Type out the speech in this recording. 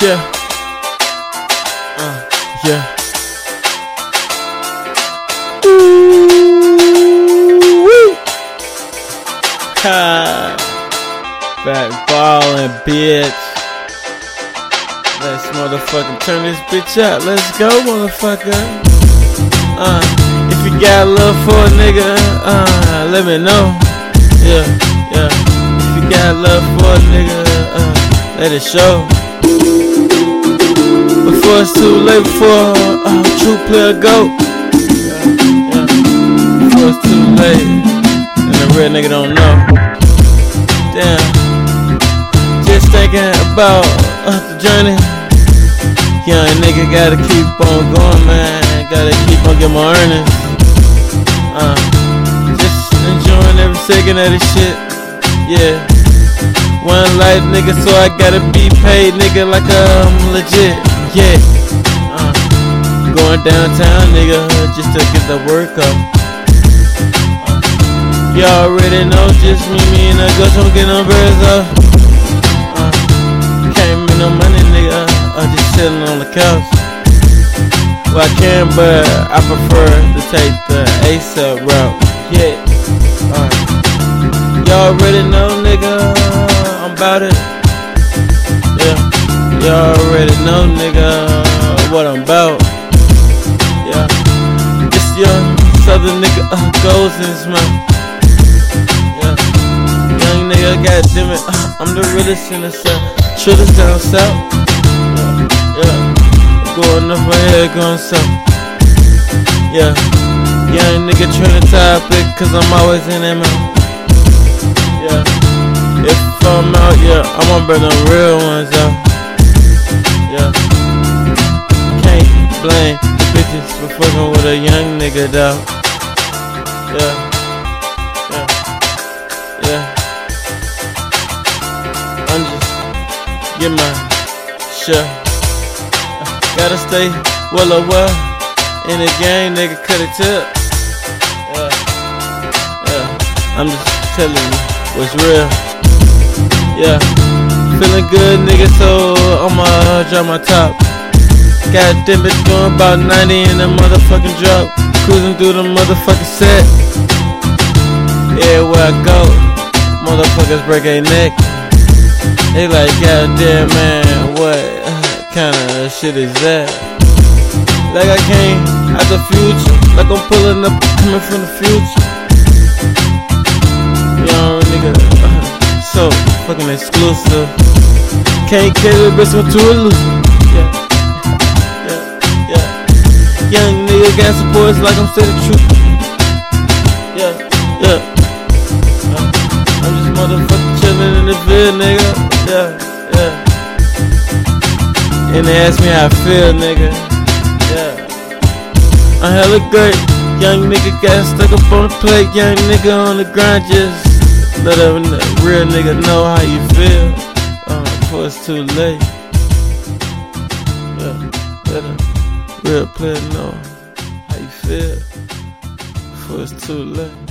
Yeah. Uh, yeah. Ooh-wee. Ha. Back ballin', bitch. Let's motherfucking turn this bitch up. Let's go, motherfucker. Uh, if you got love for a nigga, uh, let me know. Yeah, yeah. If you got love for a nigga, uh, let it show. Before it's too late for a true player go. Yeah, yeah. Before it's too late, and the real nigga don't know. Damn. Just thinking about uh, the journey. Young nigga gotta keep on going, man. Gotta keep on getting my earnings. Uh, just enjoying every second of this shit. Yeah. One life, nigga, so I gotta be paid, nigga, like I'm legit. Yeah. Uh, going downtown, nigga, just to get the work up. Uh, you already know, just me, me and the girl I'm getting on birds up. Uh, can't make no money, nigga. I'm just chilling on the couch. Well, I can, but I prefer to take the ASAP route. Yeah. Uh, you already know, nigga. I'm about it. You already know, nigga, what I'm about. Yeah. This young southern nigga uh, goes in his mouth. Yeah. Young nigga, goddamn it, uh, I'm the realest in the south. Chillers down south. Yeah. yeah. Going up my head, going south. Yeah. Young nigga trying to topic, cause I'm always in that mouth. Yeah. If I'm out, yeah, I'm gonna bring the real ones out. Yeah. Can't blame bitches for fucking with a young nigga, though. Yeah. Yeah. Yeah. I'm just get my shit. Gotta stay well aware in the game, nigga. Cut it tip. Yeah. Yeah. I'm just telling you what's real. Yeah. Feeling good, nigga, so I'ma drop my top. Got them bitch going about 90 in the motherfucking drop. Cruising through the motherfucking set. Everywhere I go, motherfuckers break a neck. They like, goddamn man, what kind of shit is that? Like I came out the future, like I'm pulling up, coming from the future. Young nigga, so fucking exclusive. Can't carry a bitch with too elusive. Yeah, yeah, yeah. Young nigga got supports like I'm saying the truth. Yeah, yeah. Uh, I'm just motherfucking chillin' in the vid, nigga. Yeah, yeah. And they ask me how I feel, nigga. Yeah. I'm hella great. Young nigga got stuck up on the plate. Young nigga on the grind, just let a real nigga know how you feel. Uh, before it's too late. Yeah. Let a real player know how you feel. Before it's too late.